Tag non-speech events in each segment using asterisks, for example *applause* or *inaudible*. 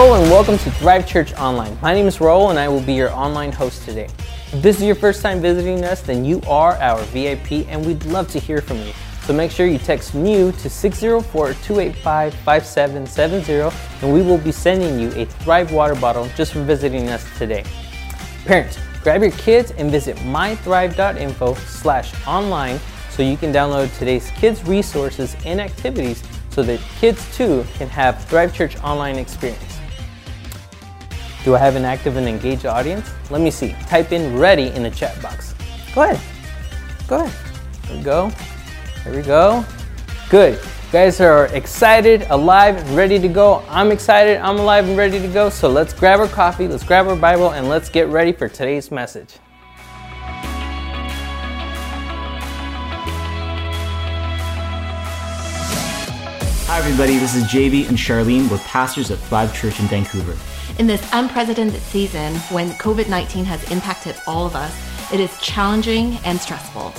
Hello and welcome to Thrive Church Online. My name is Raul and I will be your online host today. If this is your first time visiting us, then you are our VIP and we'd love to hear from you. So make sure you text NEW to 604-285-5770 and we will be sending you a Thrive water bottle just for visiting us today. Parents, grab your kids and visit mythrive.info slash online so you can download today's kids resources and activities so that kids too can have Thrive Church online experience. Do I have an active and engaged audience? Let me see. Type in ready in the chat box. Go ahead. Go ahead. There we go. There we go. Good. You guys are excited, alive, ready to go. I'm excited, I'm alive, and ready to go. So let's grab our coffee, let's grab our Bible, and let's get ready for today's message. Hi, everybody. This is JV and Charlene. We're pastors at Thrive Church in Vancouver. In this unprecedented season, when COVID 19 has impacted all of us, it is challenging and stressful.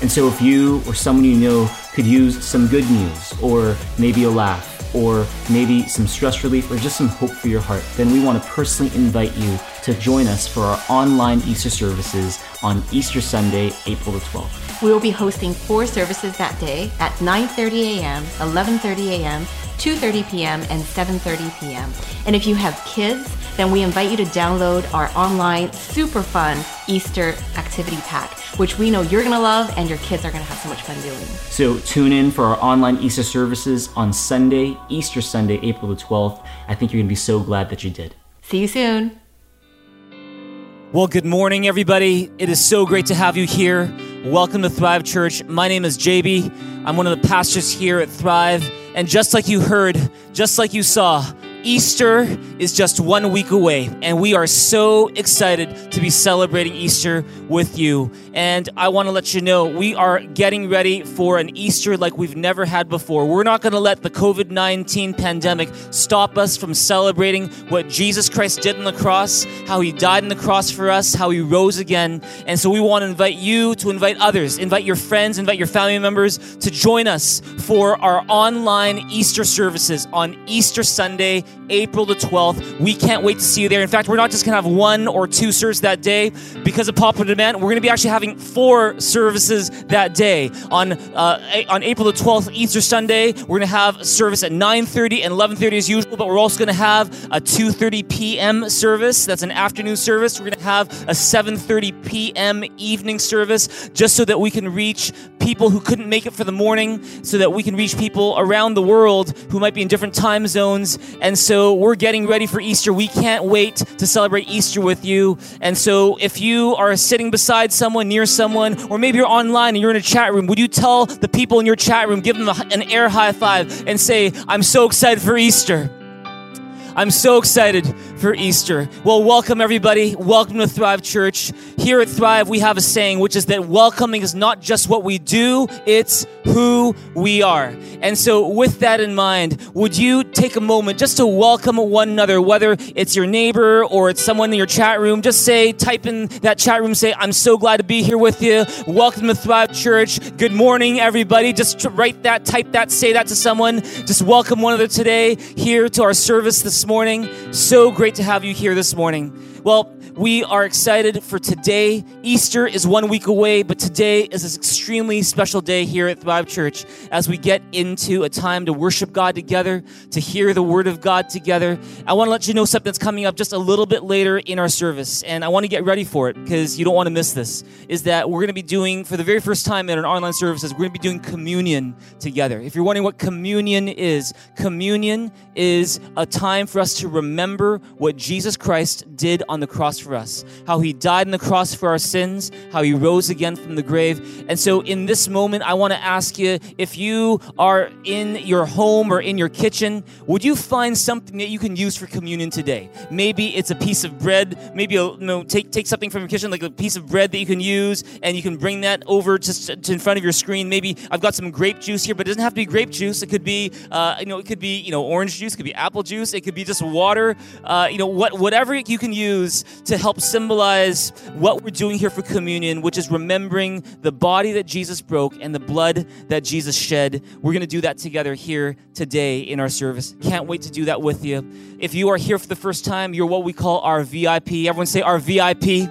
And so, if you or someone you know could use some good news, or maybe a laugh, or maybe some stress relief, or just some hope for your heart, then we want to personally invite you to join us for our online Easter services on Easter Sunday, April the 12th. We will be hosting four services that day at 9:30 a.m., 11:30 a.m., 2:30 p.m., and 7:30 p.m. And if you have kids, then we invite you to download our online super fun Easter activity pack, which we know you're going to love and your kids are going to have so much fun doing. So tune in for our online Easter services on Sunday, Easter Sunday, April the 12th. I think you're going to be so glad that you did. See you soon. Well, good morning, everybody. It is so great to have you here. Welcome to Thrive Church. My name is JB. I'm one of the pastors here at Thrive. And just like you heard, just like you saw, Easter is just one week away, and we are so excited to be celebrating Easter with you. And I want to let you know we are getting ready for an Easter like we've never had before. We're not going to let the COVID 19 pandemic stop us from celebrating what Jesus Christ did on the cross, how he died on the cross for us, how he rose again. And so we want to invite you to invite others, invite your friends, invite your family members to join us for our online Easter services on Easter Sunday April the 12th. We can't wait to see you there. In fact, we're not just going to have one or two services that day because of popular demand. We're going to be actually having four services that day. On uh, on April the 12th, Easter Sunday, we're going to have a service at 9:30 and 11:30 as usual, but we're also going to have a 2:30 p.m. service. That's an afternoon service. We're going to have a 7:30 p.m. evening service just so that we can reach people who couldn't make it for the morning, so that we can reach people around the world who might be in different time zones. And so we're getting ready for Easter. We can't wait to celebrate Easter with you. And so if you are sitting beside someone, near someone, or maybe you're online and you're in a chat room, would you tell the people in your chat room, give them an air high five and say, I'm so excited for Easter? I'm so excited for Easter. Well, welcome everybody. Welcome to Thrive Church. Here at Thrive, we have a saying, which is that welcoming is not just what we do, it's who we are. And so, with that in mind, would you take a moment just to welcome one another, whether it's your neighbor or it's someone in your chat room? Just say, type in that chat room, say, I'm so glad to be here with you. Welcome to Thrive Church. Good morning, everybody. Just write that, type that, say that to someone. Just welcome one another today here to our service this morning. So great to have you here this morning. Well, we are excited for today. Easter is one week away, but today is an extremely special day here at Thrive Church as we get into a time to worship God together, to hear the Word of God together. I want to let you know something that's coming up just a little bit later in our service, and I want to get ready for it because you don't want to miss this. Is that we're going to be doing, for the very first time in our online services, we're going to be doing communion together. If you're wondering what communion is, communion is a time for us to remember what Jesus Christ did on the cross for us, how he died on the cross for our sins, how he rose again from the grave. And so, in this moment, I want to ask you if you are in your home or in your kitchen, would you find something that you can use for communion today? Maybe it's a piece of bread. Maybe you know, take take something from your kitchen, like a piece of bread that you can use, and you can bring that over just to, in front of your screen. Maybe I've got some grape juice here, but it doesn't have to be grape juice. It could be, uh, you know, it could be, you know, orange juice. It could be apple juice. It could be just water. Uh, you know, what whatever you can use to to help symbolize what we're doing here for communion, which is remembering the body that Jesus broke and the blood that Jesus shed. We're going to do that together here today in our service. Can't wait to do that with you. If you are here for the first time, you're what we call our VIP. Everyone say our VIP.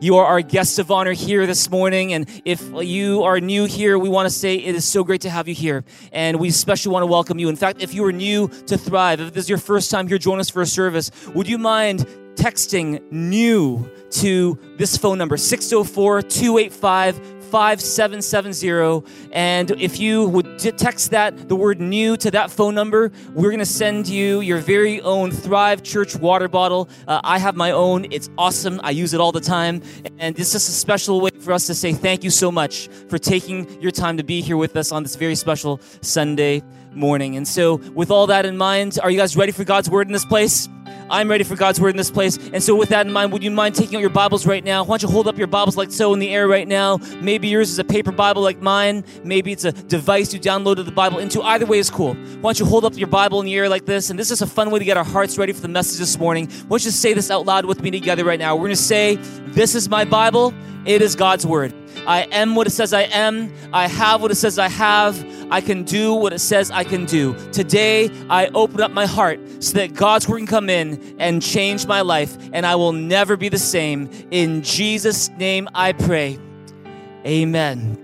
You are our guest of honor here this morning. And if you are new here, we want to say it is so great to have you here. And we especially want to welcome you. In fact, if you are new to Thrive, if this is your first time here, join us for a service, would you mind texting new to this phone number 604 285 5770. And if you would text that, the word new to that phone number, we're going to send you your very own Thrive Church water bottle. Uh, I have my own. It's awesome. I use it all the time. And this is a special way for us to say thank you so much for taking your time to be here with us on this very special Sunday morning. And so, with all that in mind, are you guys ready for God's word in this place? I'm ready for God's word in this place. And so, with that in mind, would you mind taking out your Bibles right now? Why don't you hold up your Bibles like so in the air right now? Maybe yours is a paper Bible like mine. Maybe it's a device you downloaded the Bible into. Either way is cool. Why don't you hold up your Bible in the air like this? And this is a fun way to get our hearts ready for the message this morning. Why don't you say this out loud with me together right now? We're going to say, This is my Bible. It is God's word. I am what it says I am. I have what it says I have. I can do what it says I can do. Today, I open up my heart so that God's word can come in and change my life, and I will never be the same. In Jesus' name I pray. Amen.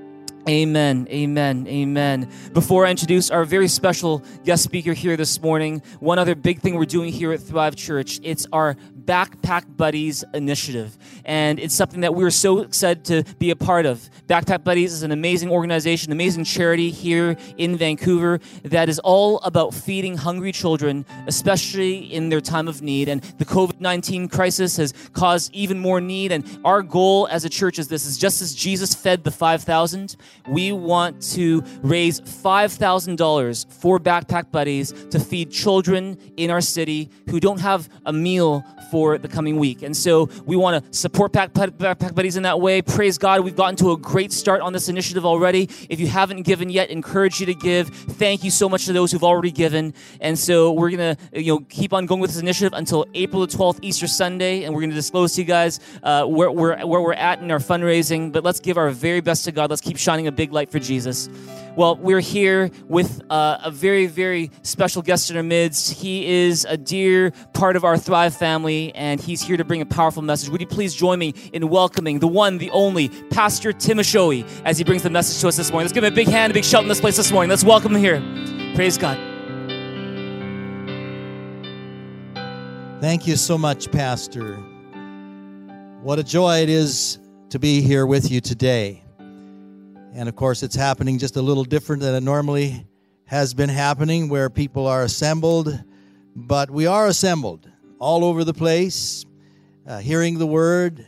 Amen, amen, amen. Before I introduce our very special guest speaker here this morning, one other big thing we're doing here at Thrive Church, it's our Backpack Buddies initiative. And it's something that we're so excited to be a part of. Backpack Buddies is an amazing organization, amazing charity here in Vancouver that is all about feeding hungry children, especially in their time of need. And the COVID 19 crisis has caused even more need. And our goal as a church is this is just as Jesus fed the 5,000, we want to raise $5,000 for Backpack Buddies to feed children in our city who don't have a meal for the coming week. And so we want to support Backpack Buddies in that way. Praise God, we've gotten to a great start on this initiative already. If you haven't given yet, encourage you to give. Thank you so much to those who've already given. And so we're to you know keep on going with this initiative until April the 12th, Easter Sunday, and we're to disclose to you guys uh, where, where, where we're at in our fundraising. But let's give our very best to God. Let's keep shining a big light for Jesus. Well, we're here with uh, a very, very special guest in our midst. He is a dear part of our Thrive family, and he's here to bring a powerful message. Would you please join me in welcoming the one, the only, Pastor Tim Osiowy, as he brings the message to us this morning? Let's give him a big hand, a big shout in this place this morning. Let's welcome him here. Praise God. Thank you so much, Pastor. What a joy it is to be here with you today. And of course, it's happening just a little different than it normally has been happening, where people are assembled. But we are assembled all over the place, uh, hearing the word,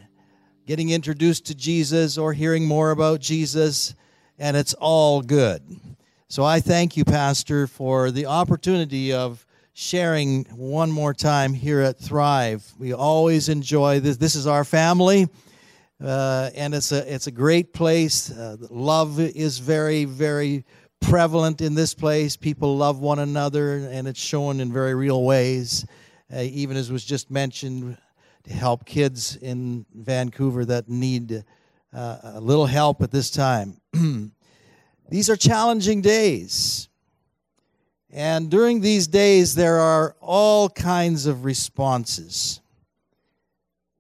getting introduced to Jesus, or hearing more about Jesus, and it's all good. So I thank you, Pastor, for the opportunity of sharing one more time here at Thrive. We always enjoy this. This is our family. Uh, and it's a it's a great place. Uh, love is very very prevalent in this place. People love one another, and it's shown in very real ways. Uh, even as was just mentioned, to help kids in Vancouver that need uh, a little help at this time. *clears throat* these are challenging days. And during these days, there are all kinds of responses.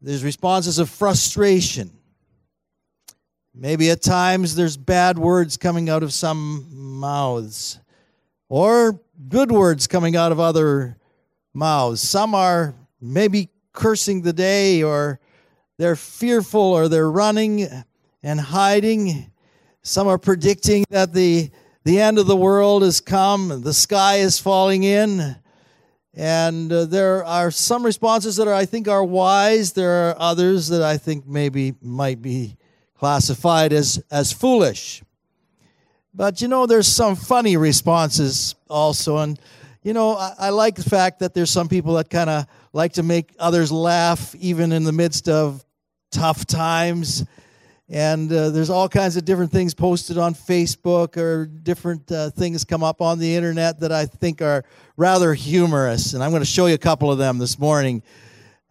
There's responses of frustration. Maybe at times there's bad words coming out of some mouths, or good words coming out of other mouths. Some are maybe cursing the day, or they're fearful, or they're running and hiding. Some are predicting that the, the end of the world has come, and the sky is falling in. And uh, there are some responses that are, I think are wise. There are others that I think maybe might be classified as, as foolish. But you know, there's some funny responses also. And you know, I, I like the fact that there's some people that kind of like to make others laugh even in the midst of tough times. And uh, there's all kinds of different things posted on Facebook or different uh, things come up on the internet that I think are rather humorous. And I'm going to show you a couple of them this morning.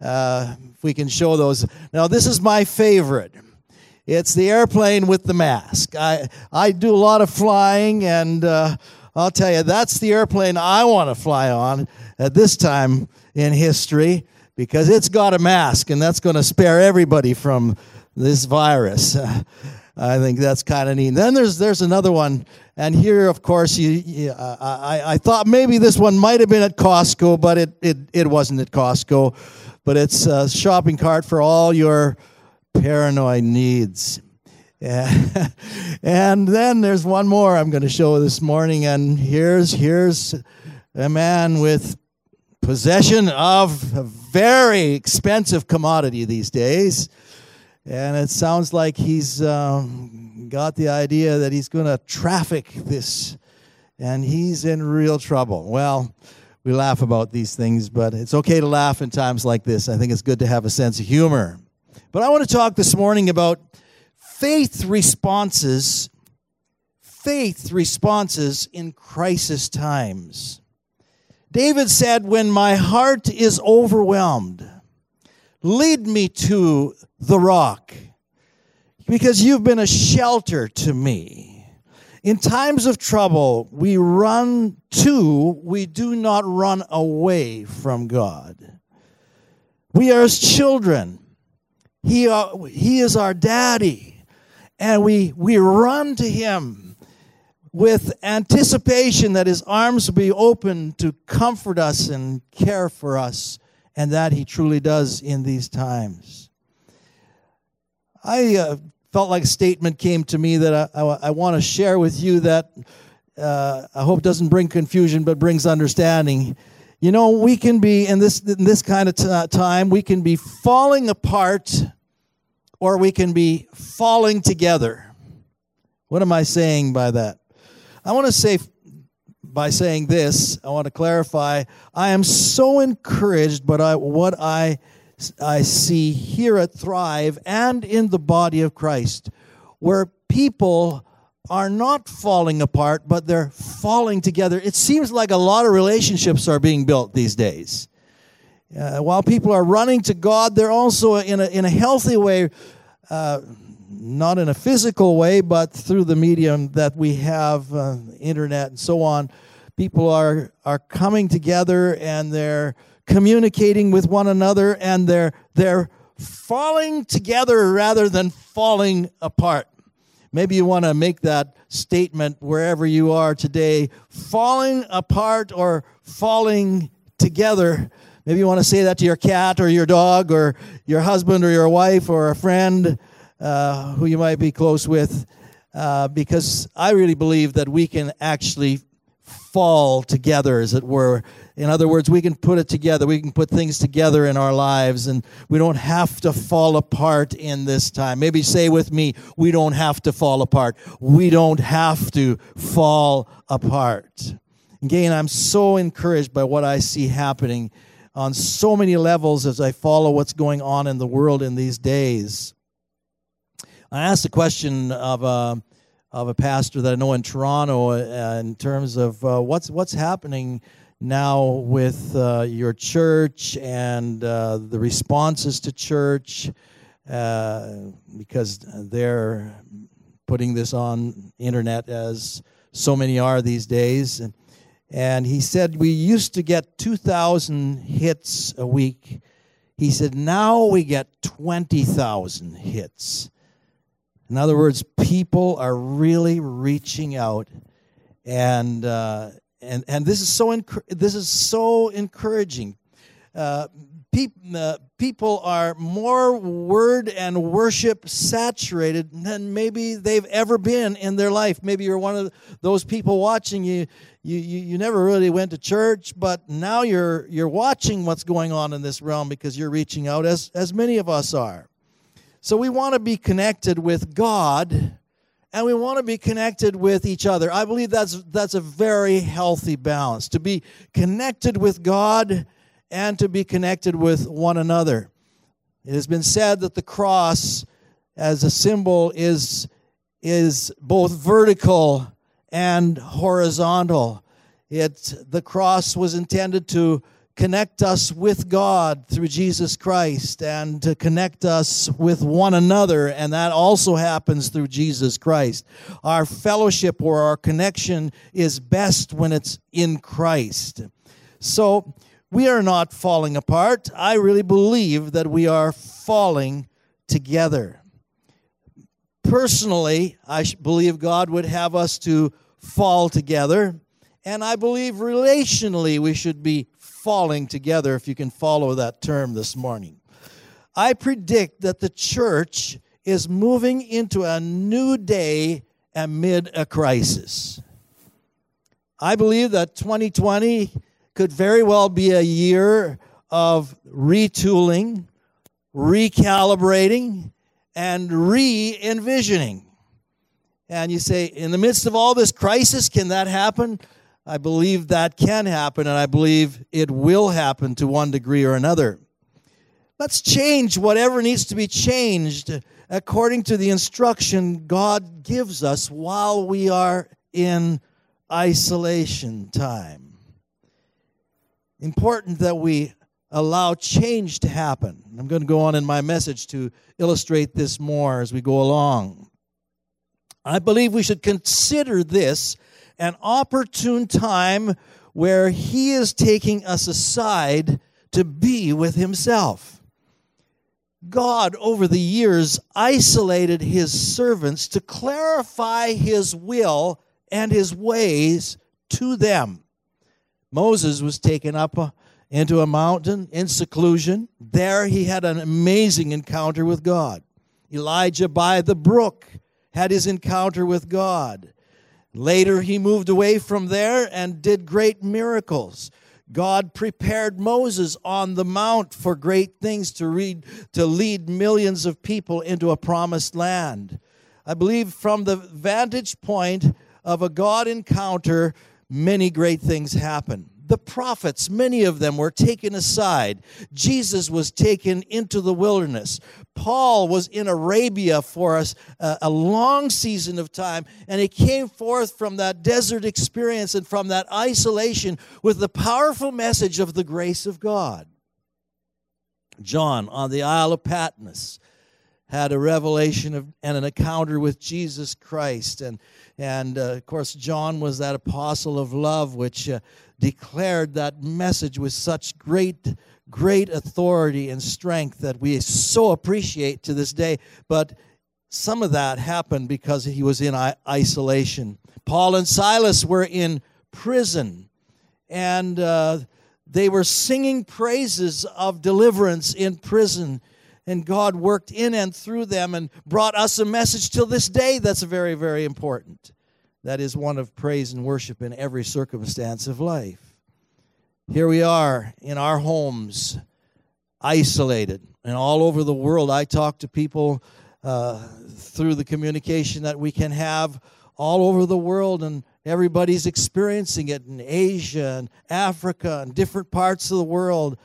Uh, if we can show those. Now, this is my favorite. It's the airplane with the mask. I, I do a lot of flying, and uh, I'll tell you, that's the airplane I want to fly on at this time in history because it's got a mask, and that's going to spare everybody from this virus. *laughs* I think that's kind of neat. Then there's there's another one, and here, of course, you, you uh, I, I thought maybe this one might have been at Costco, but it, it, it wasn't at Costco. But it's a shopping cart for all your paranoid needs. Yeah. *laughs* and then there's one more I'm going to show this morning, and here's here's a man with possession of a very expensive commodity these days. And it sounds like he's um, got the idea that he's going to traffic this, and he's in real trouble. Well, we laugh about these things, but it's okay to laugh in times like this. I think it's good to have a sense of humor. But I want to talk this morning about faith responses, faith responses in crisis times. David said, When my heart is overwhelmed, lead me to the rock, because you've been a shelter to me. In times of trouble, we run to, we do not run away from God. We are his children. He, uh, he is our daddy. And we, we run to him with anticipation that his arms will be open to comfort us and care for us, and that he truly does in these times. I uh, felt like a statement came to me that I, I, I want to share with you that uh, I hope doesn't bring confusion but brings understanding. You know, we can be in this in this kind of t- uh, time. We can be falling apart, or we can be falling together. What am I saying by that? I want to say by saying this. I want to clarify. I am so encouraged by what I I see here at Thrive and in the body of Christ, where people are not falling apart, but they're falling together. It seems like a lot of relationships are being built these days. Uh, while people are running to God, they're also in a, in a healthy way, uh, not in a physical way, but through the medium that we have, uh, internet and so on. People are, are coming together and they're communicating with one another and they're they're falling together rather than falling apart. Maybe you want to make that statement wherever you are today, falling apart or falling together. Maybe you want to say that to your cat or your dog or your husband or your wife or a friend uh, who you might be close with, uh, because I really believe that we can actually fall together, as it were. In other words, we can put it together. We can put things together in our lives, and we don't have to fall apart in this time. Maybe say with me, we don't have to fall apart. We don't have to fall apart. Again, I'm so encouraged by what I see happening on so many levels as I follow what's going on in the world in these days. I asked a question of. Uh, of a pastor that I know in Toronto uh, in terms of uh, what's what's happening now with uh, your church and uh, the responses to church uh, because they're putting this on internet as so many are these days and and he said we used to get 2000 hits a week he said now we get 20,000 hits in other words, people are really reaching out, and uh, and and this is so enc- this is so encouraging. Uh, uh, people are more word and worship saturated than maybe they've ever been in their life. Maybe you're one of those people watching you. You, you, you never really went to church, but now you're you're watching what's going on in this realm because you're reaching out, as as many of us are. So we want to be connected with God and we want to be connected with each other. I believe that's that's a very healthy balance to be connected with God and to be connected with one another. It has been said that the cross as a symbol is is both vertical and horizontal. It the cross was intended to connect us with God through Jesus Christ and to connect us with one another, and that also happens through Jesus Christ. Our fellowship or our connection is best when it's in Christ. So we are not falling apart. I really believe that we are falling together. Personally, I believe God would have us to fall together. And I believe relationally we should be falling together, if you can follow that term this morning. I predict that the church is moving into a new day amid a crisis. I believe that 2020 could very well be a year of retooling, recalibrating, and re envisioning. And you say, in the midst of all this crisis, can that happen? I believe that can happen, and I believe it will happen to one degree or another. Let's change whatever needs to be changed according to the instruction God gives us while we are in isolation time. Important that we allow change to happen. I'm going to go on in my message to illustrate this more as we go along. I believe we should consider this an opportune time where He is taking us aside to be with Himself. God, over the years, isolated His servants to clarify His will and His ways to them. Moses was taken up uh, into a mountain in seclusion. There he had an amazing encounter with God. Elijah by the brook had his encounter with God. Later, he moved away from there and did great miracles. God prepared Moses on the mount for great things to read to lead millions of people into a promised land. I believe from the vantage point of a God encounter, many great things happen the prophets, many of them were taken aside. Jesus was taken into the wilderness. Paul was in Arabia for a, a long season of time, and he came forth from that desert experience and from that isolation with the powerful message of the grace of God. John on the Isle of Patmos had a revelation of, and an encounter with Jesus Christ. And, and uh, of course, John was that apostle of love, which uh, declared that message with such great, great authority and strength that we so appreciate to this day. But some of that happened because he was in isolation. Paul and Silas were in prison, and uh, they were singing praises of deliverance in prison. And God worked in and through them and brought us a message till this day that's very, very important that is one of praise and worship in every circumstance of life. Here we are in our homes, isolated, and all over the world. I talk to people uh, through the communication that we can have all over the world, and everybody's experiencing it in Asia and Africa and different parts of the world.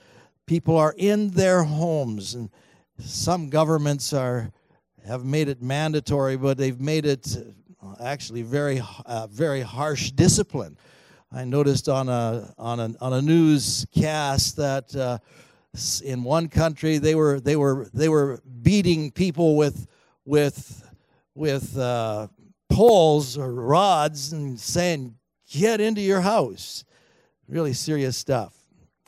People are in their homes, and some governments are have made it mandatory, but they've made it actually very, uh, very harsh discipline. I noticed on a on a on a newscast that uh, in one country they were they were they were beating people with with with uh, poles or rods and saying get into your house. Really serious stuff.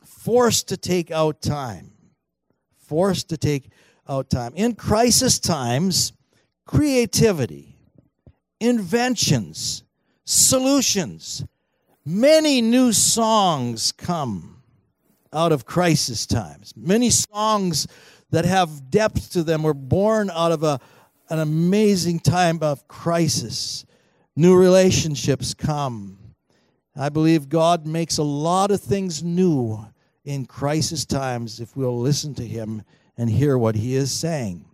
Forced to take out time. Forced to take out time in crisis times. Creativity inventions, solutions. Many new songs come out of crisis times. Many songs that have depth to them were born out of a, an amazing time of crisis. New relationships come. I believe God makes a lot of things new in crisis times if we'll listen to Him and hear what He is saying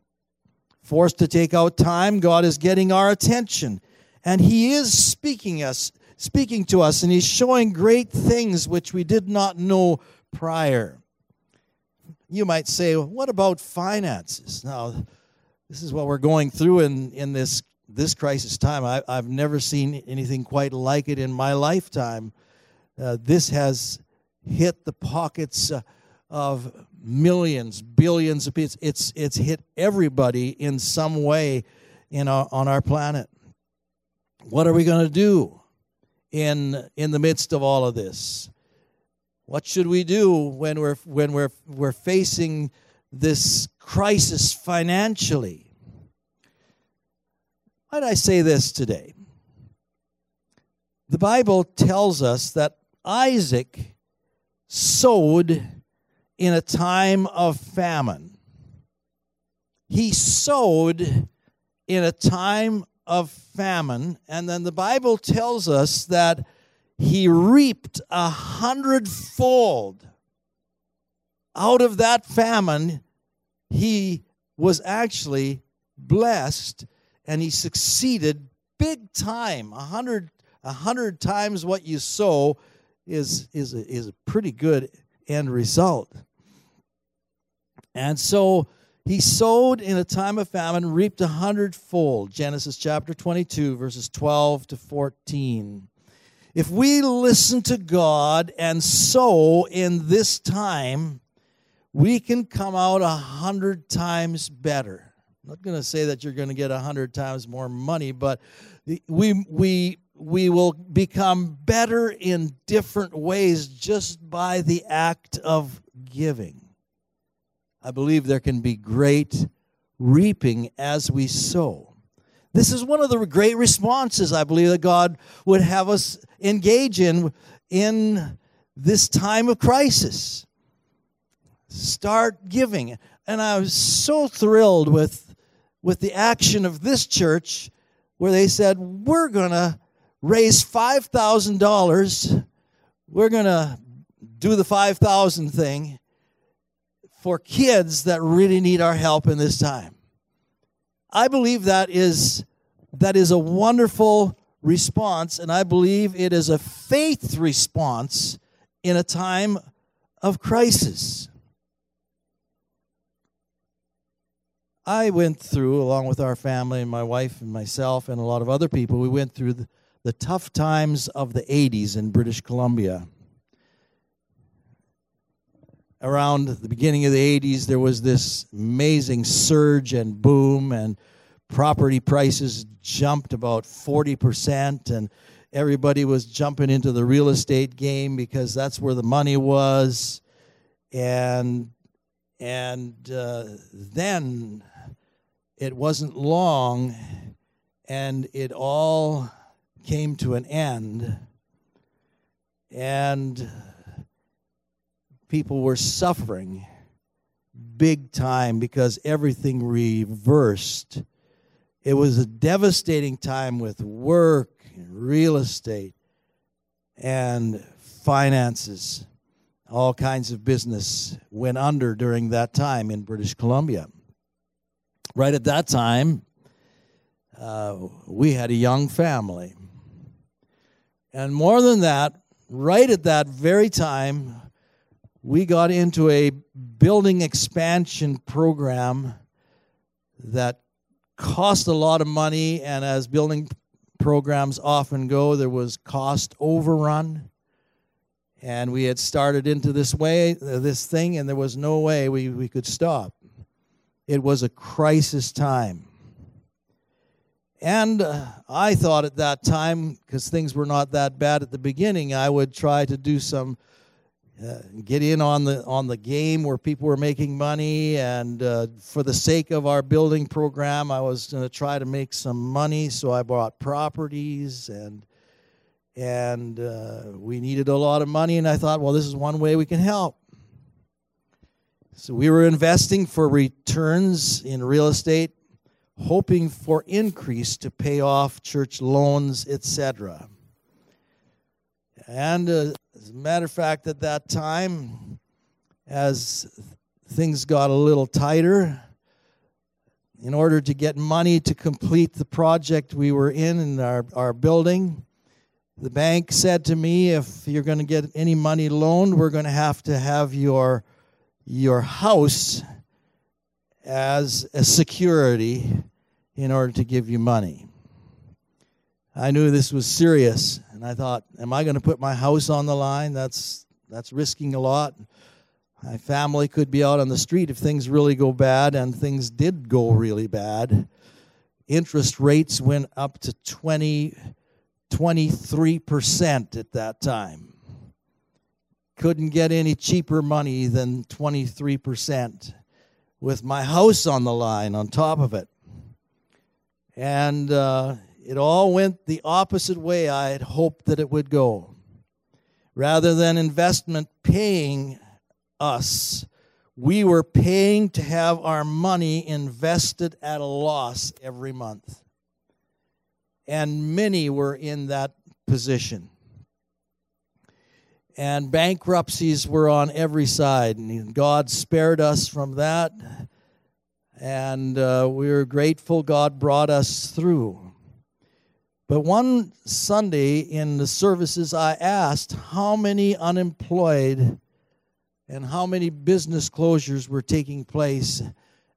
forced to take out time, God is getting our attention. And He is speaking us, speaking to us, and He's showing great things which we did not know prior. You might say, well, what about finances? Now, this is what we're going through in, in this, this crisis time. I, I've never seen anything quite like it in my lifetime. Uh, this has hit the pockets uh, of millions, billions of people. It's, it's hit everybody in some way in our, on our planet. What are we going to do in, in the midst of all of this? What should we do when we're, when we're, we're facing this crisis financially? Why did I say this today? The Bible tells us that Isaac sowed in a time of famine. He sowed in a time of famine, and then the Bible tells us that he reaped a hundredfold. Out of that famine, he was actually blessed and he succeeded big time. A hundred, a hundred times what you sow is, is, is pretty good end result. And so he sowed in a time of famine, reaped a hundredfold. Genesis chapter 22, verses 12 to 14. If we listen to God and sow in this time, we can come out a hundred times better. I'm not going to say that you're going to get a hundred times more money, but we we we will become better in different ways just by the act of giving. I believe there can be great reaping as we sow. This is one of the great responses I believe that God would have us engage in in this time of crisis. Start giving. And I was so thrilled with, with the action of this church where they said, We're going to raise $5,000. We're going to do the 5,000 thing for kids that really need our help in this time. I believe that is that is a wonderful response and I believe it is a faith response in a time of crisis. I went through, along with our family and my wife and myself and a lot of other people, we went through the, the tough times of the 80s in British Columbia around the beginning of the 80s, there was this amazing surge and boom, and property prices jumped about 40%, and everybody was jumping into the real estate game because that's where the money was. And, and uh, then it wasn't long, and it all came to an end. And people were suffering big time because everything reversed. It was a devastating time with work and real estate and finances. All kinds of business went under during that time in British Columbia. Right at that time, uh, we had a young family. And more than that, right at that very time, we got into a building expansion program that cost a lot of money, and as building programs often go, there was cost overrun. And we had started into this way, this thing, and there was no way we, we could stop. It was a crisis time. And uh, I thought at that time, because things were not that bad at the beginning, I would try to do some uh, get in on the on the game where people were making money. And uh, for the sake of our building program i was going to try to make some money. So i bought properties and and uh, we needed a lot of money. And i thought well this is one way we can help. So we were investing for returns in real estate hoping for increase to pay off church loans etc and uh, as a matter of fact, at that time, as things got a little tighter, in order to get money to complete the project we were in in our, our building, the bank said to me, if you're going to get any money loaned, we're going to have to have your, your house as a security in order to give you money. I knew this was serious, and I thought, am I going to put my house on the line? That's That's risking a lot. My family could be out on the street if things really go bad, and things did go really bad. Interest rates went up to 20, 23% at that time. Couldn't get any cheaper money than 23% with my house on the line on top of it. And uh, it all went the opposite way I had hoped that it would go. Rather than investment paying us, we were paying to have our money invested at a loss every month. And many were in that position. And bankruptcies were on every side. And God spared us from that. And uh, we were grateful God brought us through. But one Sunday in the services, I asked how many unemployed and how many business closures were taking place.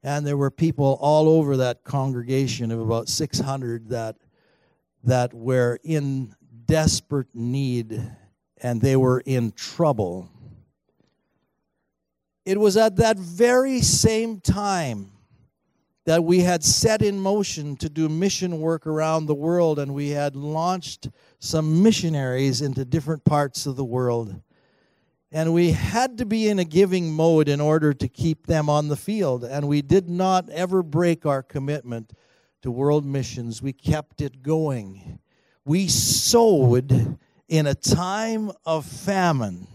And there were people all over that congregation of about 600 that, that were in desperate need and they were in trouble. It was at that very same time that we had set in motion to do mission work around the world, and we had launched some missionaries into different parts of the world. And we had to be in a giving mode in order to keep them on the field. And we did not ever break our commitment to world missions. We kept it going. We sowed in a time of famine.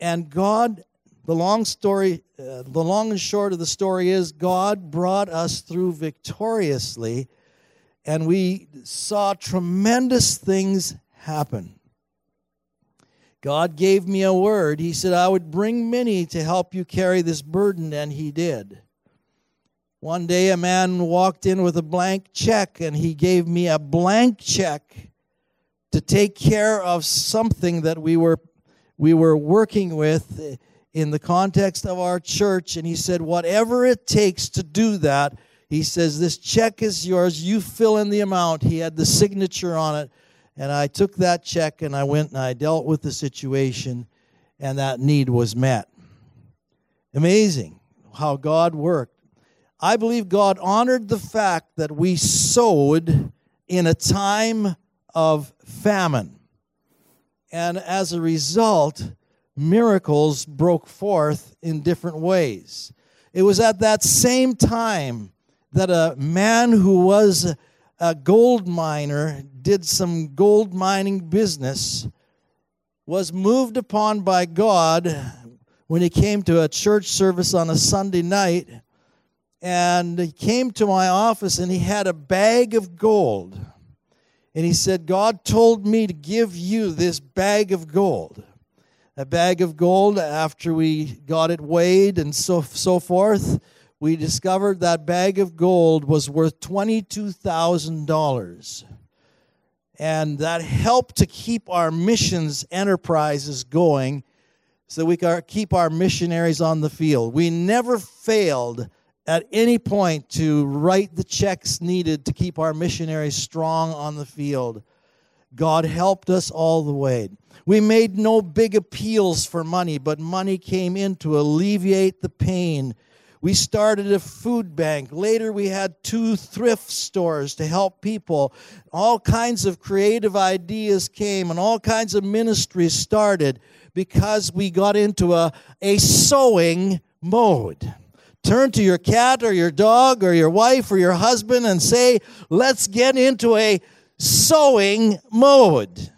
And God the long story, uh, the long and short of the story is God brought us through victoriously, and we saw tremendous things happen. God gave me a word. He said, I would bring many to help you carry this burden, and He did. One day, a man walked in with a blank check, and he gave me a blank check to take care of something that we were, we were working with in the context of our church, and he said, Whatever it takes to do that, he says, This check is yours. You fill in the amount. He had the signature on it. And I took that check and I went and I dealt with the situation, and that need was met. Amazing how God worked. I believe God honored the fact that we sowed in a time of famine. And as a result, miracles broke forth in different ways. It was at that same time that a man who was a gold miner did some gold mining business was moved upon by God when he came to a church service on a Sunday night and he came to my office and he had a bag of gold and he said God told me to give you this bag of gold a bag of gold after we got it weighed and so, so forth. We discovered that bag of gold was worth $22,000. And that helped to keep our missions enterprises going so we could keep our missionaries on the field. We never failed at any point to write the checks needed to keep our missionaries strong on the field. God helped us all the way. We made no big appeals for money, but money came in to alleviate the pain. We started a food bank. Later, we had two thrift stores to help people. All kinds of creative ideas came, and all kinds of ministries started because we got into a, a sowing mode. Turn to your cat or your dog or your wife or your husband and say, Let's get into a sowing mode.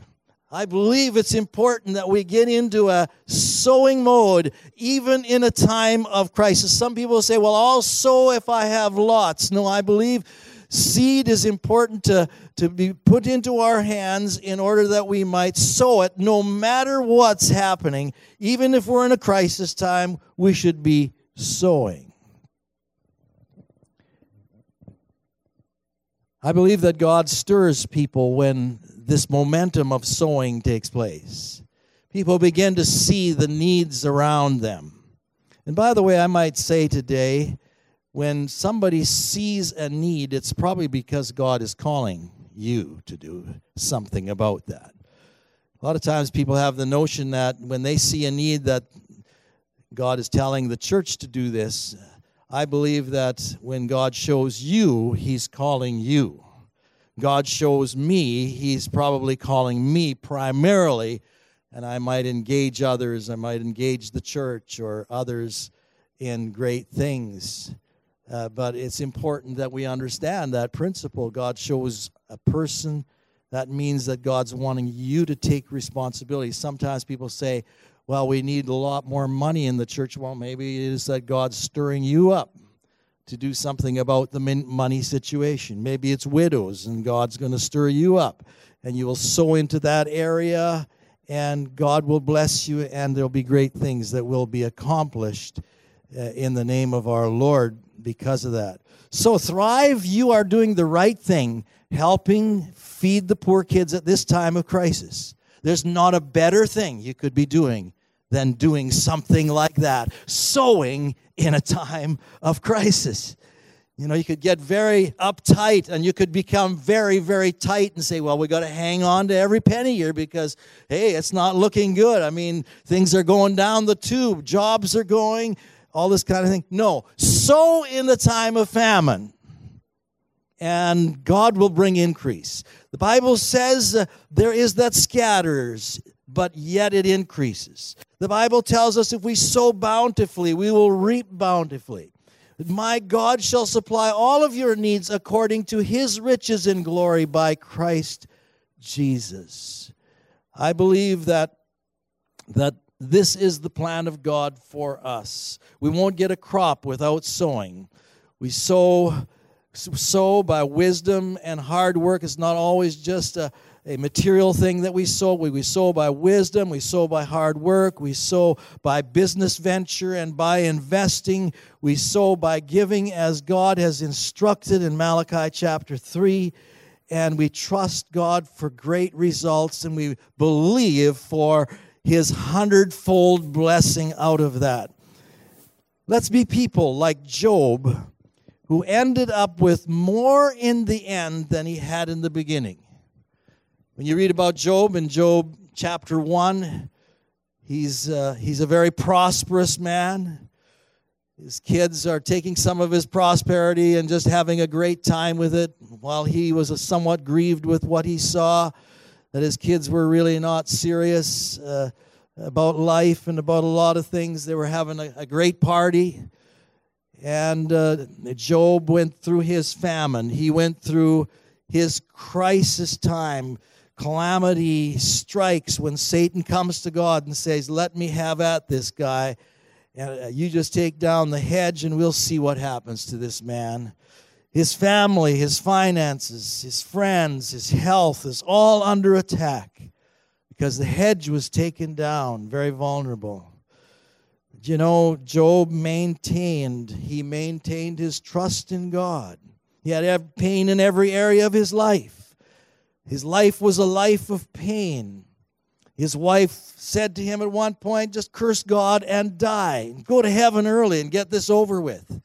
I believe it's important that we get into a sowing mode even in a time of crisis. Some people say, well, I'll sow if I have lots. No, I believe seed is important to, to be put into our hands in order that we might sow it no matter what's happening. Even if we're in a crisis time, we should be sowing. I believe that God stirs people when this momentum of sowing takes place. People begin to see the needs around them. And by the way, I might say today, when somebody sees a need, it's probably because God is calling you to do something about that. A lot of times people have the notion that when they see a need that God is telling the church to do this. I believe that when God shows you, he's calling you. God shows me, he's probably calling me primarily, and I might engage others, I might engage the church or others in great things. Uh, but it's important that we understand that principle. God shows a person, that means that God's wanting you to take responsibility. Sometimes people say, well, we need a lot more money in the church. Well, maybe it is that God's stirring you up to do something about the money situation. Maybe it's widows, and God's going to stir you up, and you will sow into that area, and God will bless you, and there'll be great things that will be accomplished uh, in the name of our Lord because of that. So, Thrive, you are doing the right thing, helping feed the poor kids at this time of crisis. There's not a better thing you could be doing than doing something like that, sowing in a time of crisis. You know, you could get very uptight and you could become very, very tight and say, well, we got to hang on to every penny here because, hey, it's not looking good. I mean, things are going down the tube, jobs are going, all this kind of thing. No, sow in the time of famine and God will bring increase. The Bible says uh, there is that scatters, but yet it increases. The Bible tells us if we sow bountifully, we will reap bountifully. My God shall supply all of your needs according to his riches in glory by Christ Jesus. I believe that that this is the plan of God for us. We won't get a crop without sowing. We sow sow by wisdom and hard work. It's not always just a, a material thing that we sow. We, we sow by wisdom, we sow by hard work, we sow by business venture and by investing. We sow by giving as God has instructed in Malachi chapter 3. And we trust God for great results and we believe for his hundredfold blessing out of that. Let's be people like Job who ended up with more in the end than he had in the beginning. When you read about Job in Job chapter 1, he's, uh, he's a very prosperous man. His kids are taking some of his prosperity and just having a great time with it, while he was somewhat grieved with what he saw, that his kids were really not serious uh, about life and about a lot of things. They were having a, a great party. And uh, Job went through his famine, he went through his crisis time. Calamity strikes when Satan comes to God and says, Let me have at this guy. And uh, you just take down the hedge and we'll see what happens to this man. His family, his finances, his friends, his health is all under attack because the hedge was taken down, very vulnerable you know, Job maintained, he maintained his trust in God. He had pain in every area of his life. His life was a life of pain. His wife said to him at one point, just curse God and die. Go to heaven early and get this over with.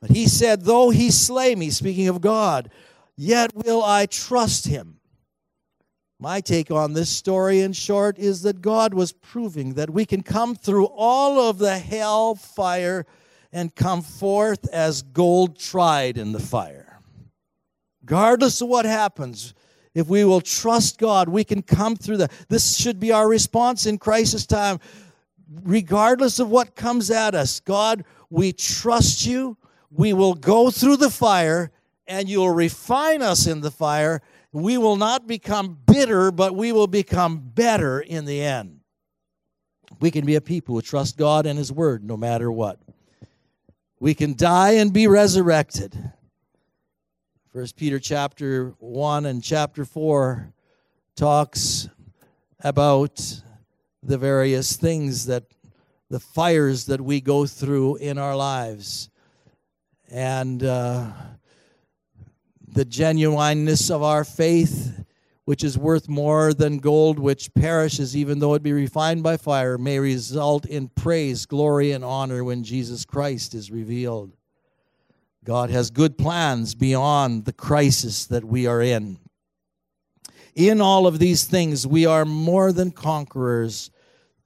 But he said, Though he slay me, speaking of God, yet will I trust him. My take on this story, in short, is that God was proving that we can come through all of the hell fire and come forth as gold tried in the fire. Regardless of what happens, if we will trust God, we can come through that. This should be our response in crisis time. Regardless of what comes at us, God, we trust you. We will go through the fire, and you'll refine us in the fire we will not become bitter, but we will become better in the end. We can be a people who trust God and His Word no matter what. We can die and be resurrected. First Peter chapter 1 and chapter 4 talks about the various things that the fires that we go through in our lives. And uh, the genuineness of our faith, which is worth more than gold which perishes, even though it be refined by fire, may result in praise, glory, and honor when Jesus Christ is revealed. God has good plans beyond the crisis that we are in. In all of these things, we are more than conquerors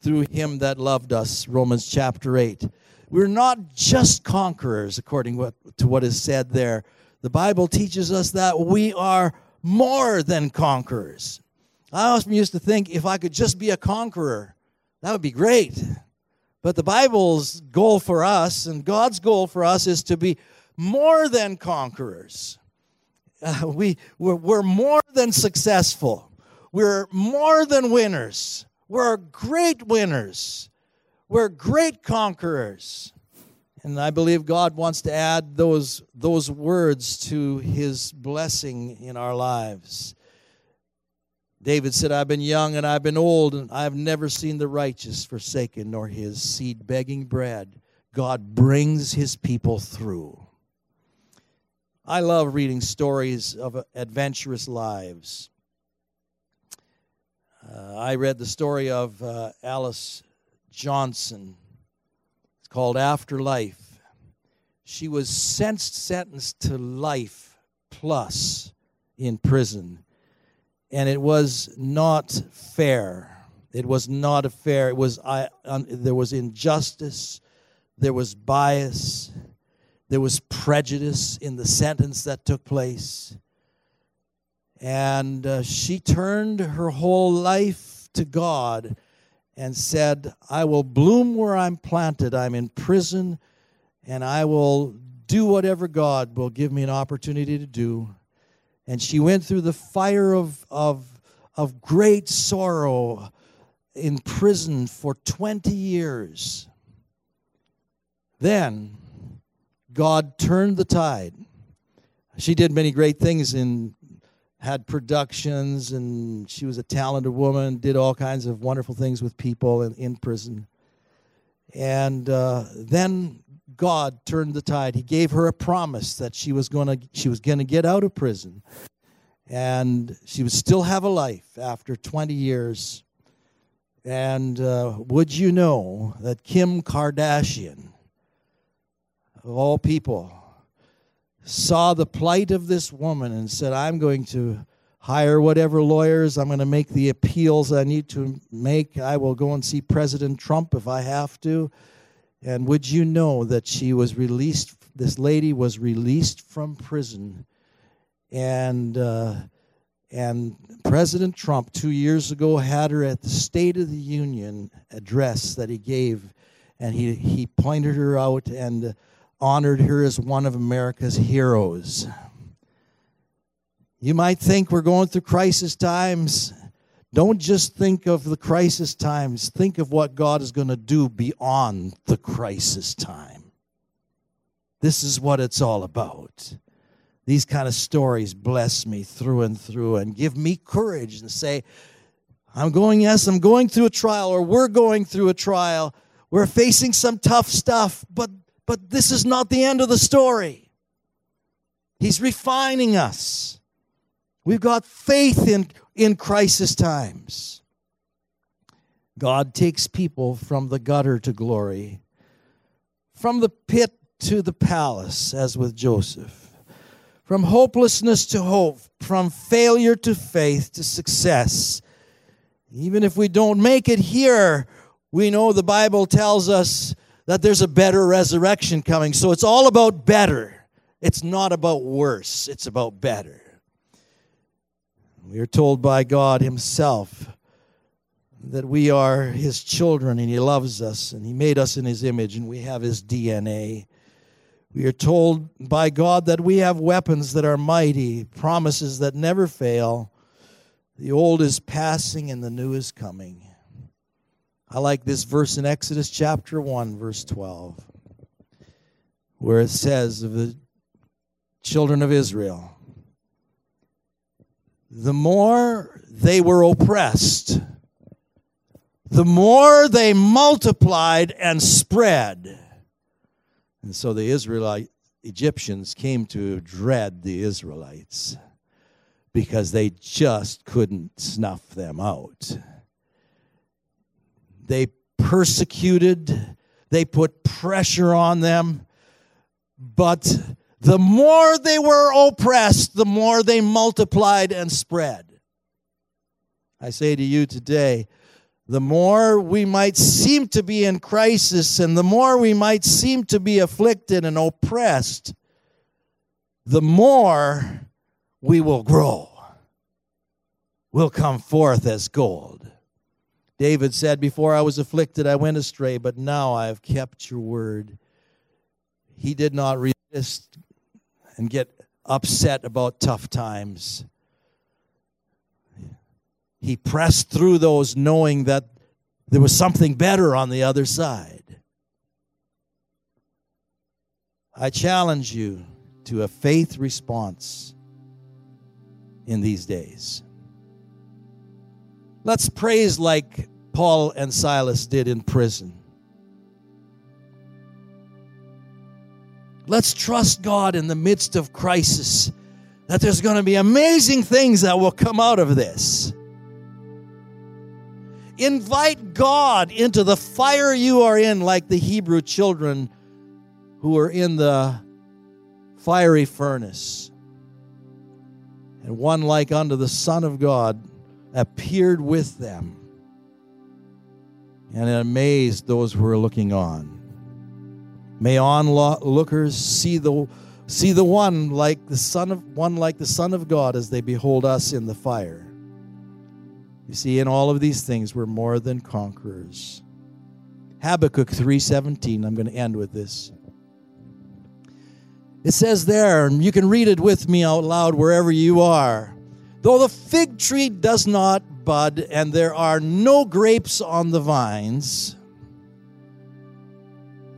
through him that loved us. Romans chapter 8. We're not just conquerors, according to what is said there. The Bible teaches us that we are more than conquerors. I often used to think if I could just be a conqueror, that would be great. But the Bible's goal for us and God's goal for us is to be more than conquerors. Uh, we, we're, we're more than successful. We're more than winners. We're great winners. We're great conquerors. And I believe God wants to add those, those words to his blessing in our lives. David said, I've been young and I've been old, and I've never seen the righteous forsaken, nor his seed begging bread. God brings his people through. I love reading stories of adventurous lives. Uh, I read the story of uh, Alice Johnson. It's called Afterlife. She was sentenced to life plus in prison and it was not fair. It was not fair. It was I. Um, there was injustice. There was bias. There was prejudice in the sentence that took place. And uh, she turned her whole life to God and said, I will bloom where I'm planted. I'm in prison, and I will do whatever God will give me an opportunity to do and she went through the fire of, of, of great sorrow in prison for 20 years. Then God turned the tide. She did many great things and had productions, and she was a talented woman, did all kinds of wonderful things with people in, in prison. And uh, then God turned the tide. He gave her a promise that she was going to she was going to get out of prison and she would still have a life after 20 years. And uh, would you know that Kim Kardashian, of all people, saw the plight of this woman and said, I'm going to hire whatever lawyers, I'm going to make the appeals I need to make. I will go and see President Trump if I have to. And would you know that she was released, this lady was released from prison, and, uh, and President Trump two years ago had her at the State of the Union address that he gave, and he, he pointed her out and honored her as one of America's heroes. You might think we're going through crisis times. Don't just think of the crisis times, think of what God is going to do beyond the crisis time. This is what it's all about. These kind of stories bless me through and through and give me courage and say, I'm going, yes, I'm going through a trial, or we're going through a trial. We're facing some tough stuff, but but this is not the end of the story. He's refining us. We've got faith in in crisis times. God takes people from the gutter to glory, from the pit to the palace, as with Joseph, from hopelessness to hope, from failure to faith to success. Even if we don't make it here, we know the Bible tells us that there's a better resurrection coming. So it's all about better. It's not about worse, it's about better. We are told by God Himself that we are His children and He loves us and He made us in His image and we have His DNA. We are told by God that we have weapons that are mighty, promises that never fail. The old is passing and the new is coming. I like this verse in Exodus chapter 1, verse 12, where it says of the children of Israel the more they were oppressed, the more they multiplied and spread. And so the Israelite Egyptians came to dread the Israelites because they just couldn't snuff them out. They persecuted, they put pressure on them, but the more they were oppressed, the more they multiplied and spread. I say to you today, the more we might seem to be in crisis and the more we might seem to be afflicted and oppressed, the more we will grow. We'll come forth as gold. David said, Before I was afflicted, I went astray, but now I have kept your word. He did not resist and get upset about tough times. He pressed through those knowing that there was something better on the other side. I challenge you to a faith response in these days. Let's praise like Paul and Silas did in prison. Let's trust God in the midst of crisis that there's going to be amazing things that will come out of this. Invite God into the fire you are in, like the Hebrew children who were in the fiery furnace. And one like unto the Son of God appeared with them and it amazed those who were looking on. May onlookers see the see the one like the son of one like the son of God as they behold us in the fire. You see, in all of these things, we're more than conquerors. Habakkuk 3:17. I'm going to end with this. It says there, and you can read it with me out loud wherever you are. Though the fig tree does not bud and there are no grapes on the vines,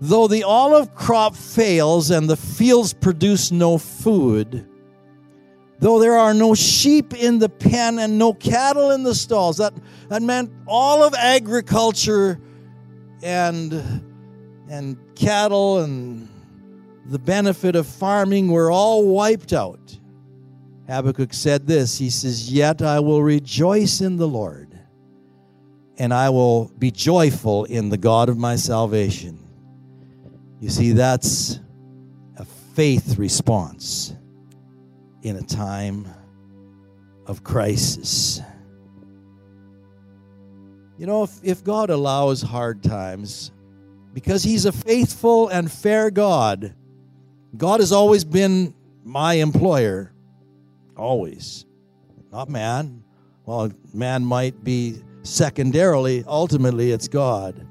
though the olive crop fails and the fields produce no food, though there are no sheep in the pen and no cattle in the stalls, that, that meant all of agriculture and, and cattle and the benefit of farming were all wiped out. Habakkuk said this He says, Yet I will rejoice in the Lord, and I will be joyful in the God of my salvation. You see, that's a faith response in a time of crisis. You know, if, if God allows hard times, because He's a faithful and fair God, God has always been my employer. Always. Not man. Well, man might be secondarily, ultimately, it's God.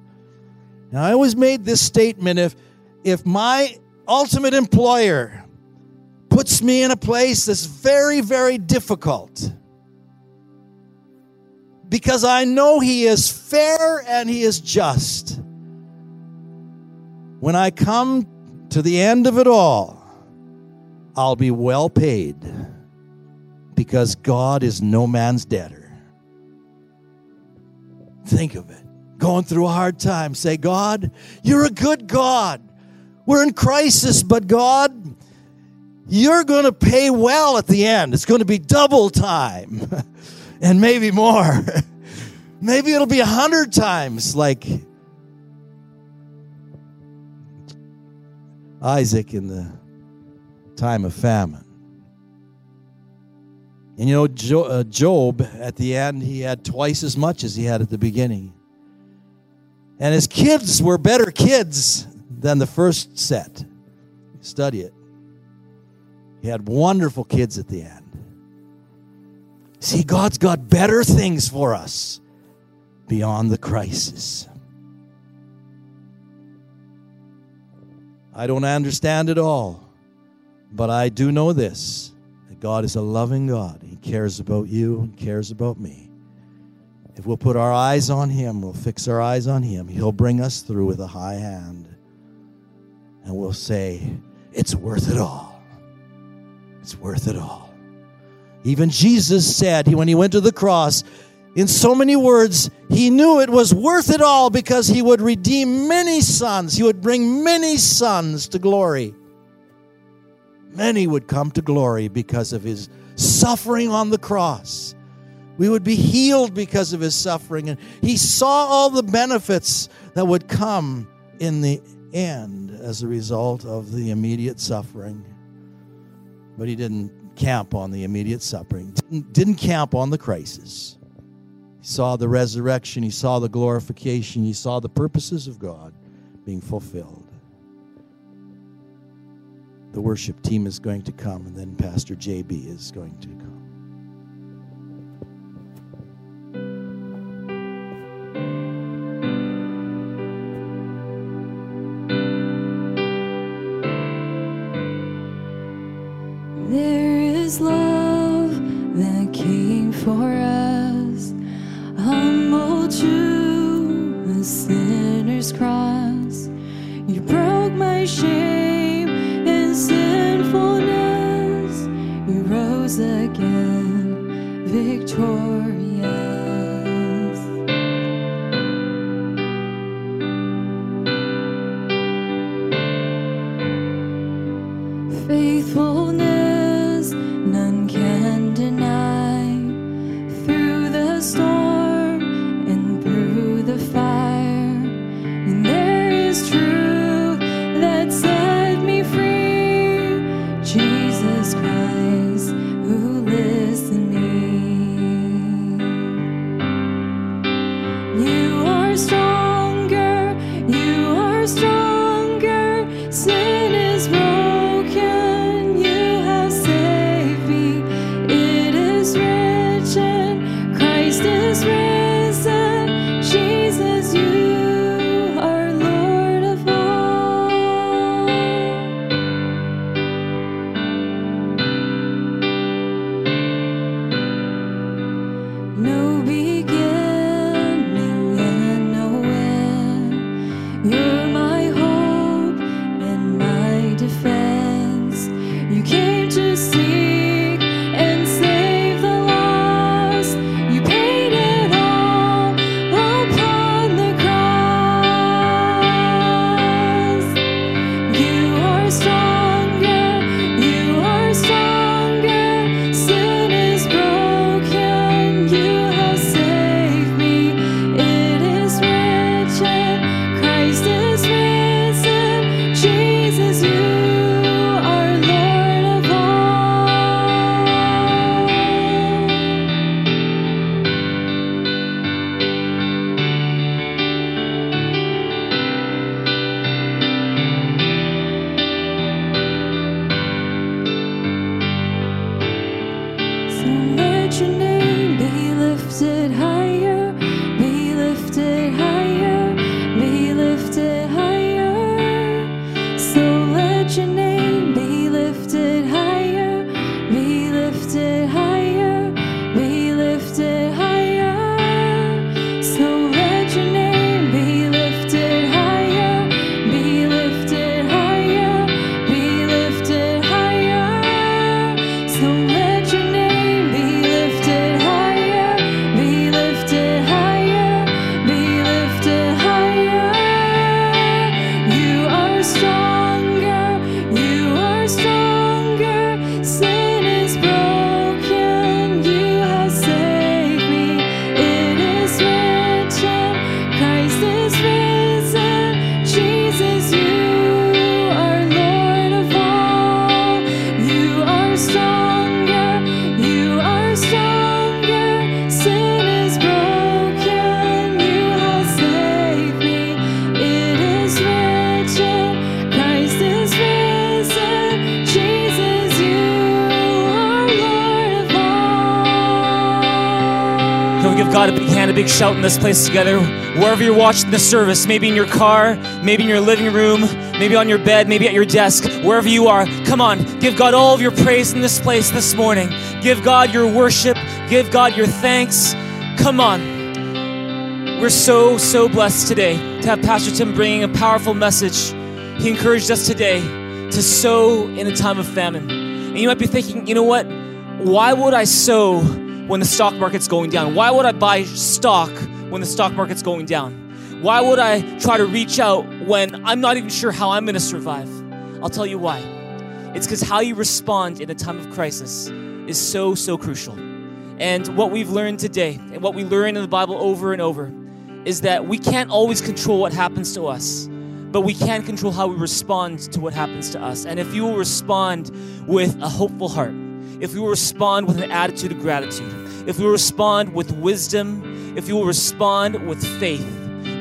Now, I always made this statement if, if my ultimate employer puts me in a place that's very, very difficult, because I know He is fair and He is just. When I come to the end of it all, I'll be well paid because God is no man's debtor. Think of it. Going through a hard time, say, God, you're a good God. We're in crisis, but God, you're going to pay well at the end. It's going to be double time *laughs* and maybe more. *laughs* maybe it'll be a hundred times like Isaac in the time of famine. And you know, uh, Job, at the end, he had twice as much as he had at the beginning. And his kids were better kids than the first set. Study it. He had wonderful kids at the end. See, God's got better things for us beyond the crisis. I don't understand it all, but I do know this God is a loving God. He cares about you and cares about me. If we'll put our eyes on Him, we'll fix our eyes on Him, He'll bring us through with a high hand. And we'll say, It's worth it all. It's worth it all. Even Jesus said, when He went to the cross, in so many words, He knew it was worth it all because He would redeem many sons, He would bring many sons to glory many would come to glory because of his suffering on the cross. We would be healed because of his suffering. And he saw all the benefits that would come in the end as a result of the immediate suffering. But he didn't camp on the immediate suffering, didn't, didn't camp on the crisis. He saw the resurrection, he saw the glorification, he saw the purposes of God being fulfilled. The worship team is going to come, and then Pastor JB is going to come. Big shout in this place together? Wherever you're watching the service, maybe in your car, maybe in your living room, maybe on your bed, maybe at your desk, wherever you are, come on, give God all of your praise in this place this morning. Give God your worship, give God your thanks. Come on. We're so, so blessed today to have Pastor Tim bringing a powerful message. He encouraged us today to sow in a time of famine. And you might be thinking, you know what? Why would I sow when the stock market's going down? Why would I buy stock when the stock market's going down? Why would I try to reach out when I'm not even sure how I'm going to survive? I'll tell you why. It's because how you respond in a time of crisis is so, so crucial. And what we've learned today, and what we learn in the Bible over and over, is that we can't always control what happens to us, but we can control how we respond to what happens to us. And if you will respond with a hopeful heart, if we will respond with an attitude of gratitude, if we will respond with wisdom if you will respond with faith,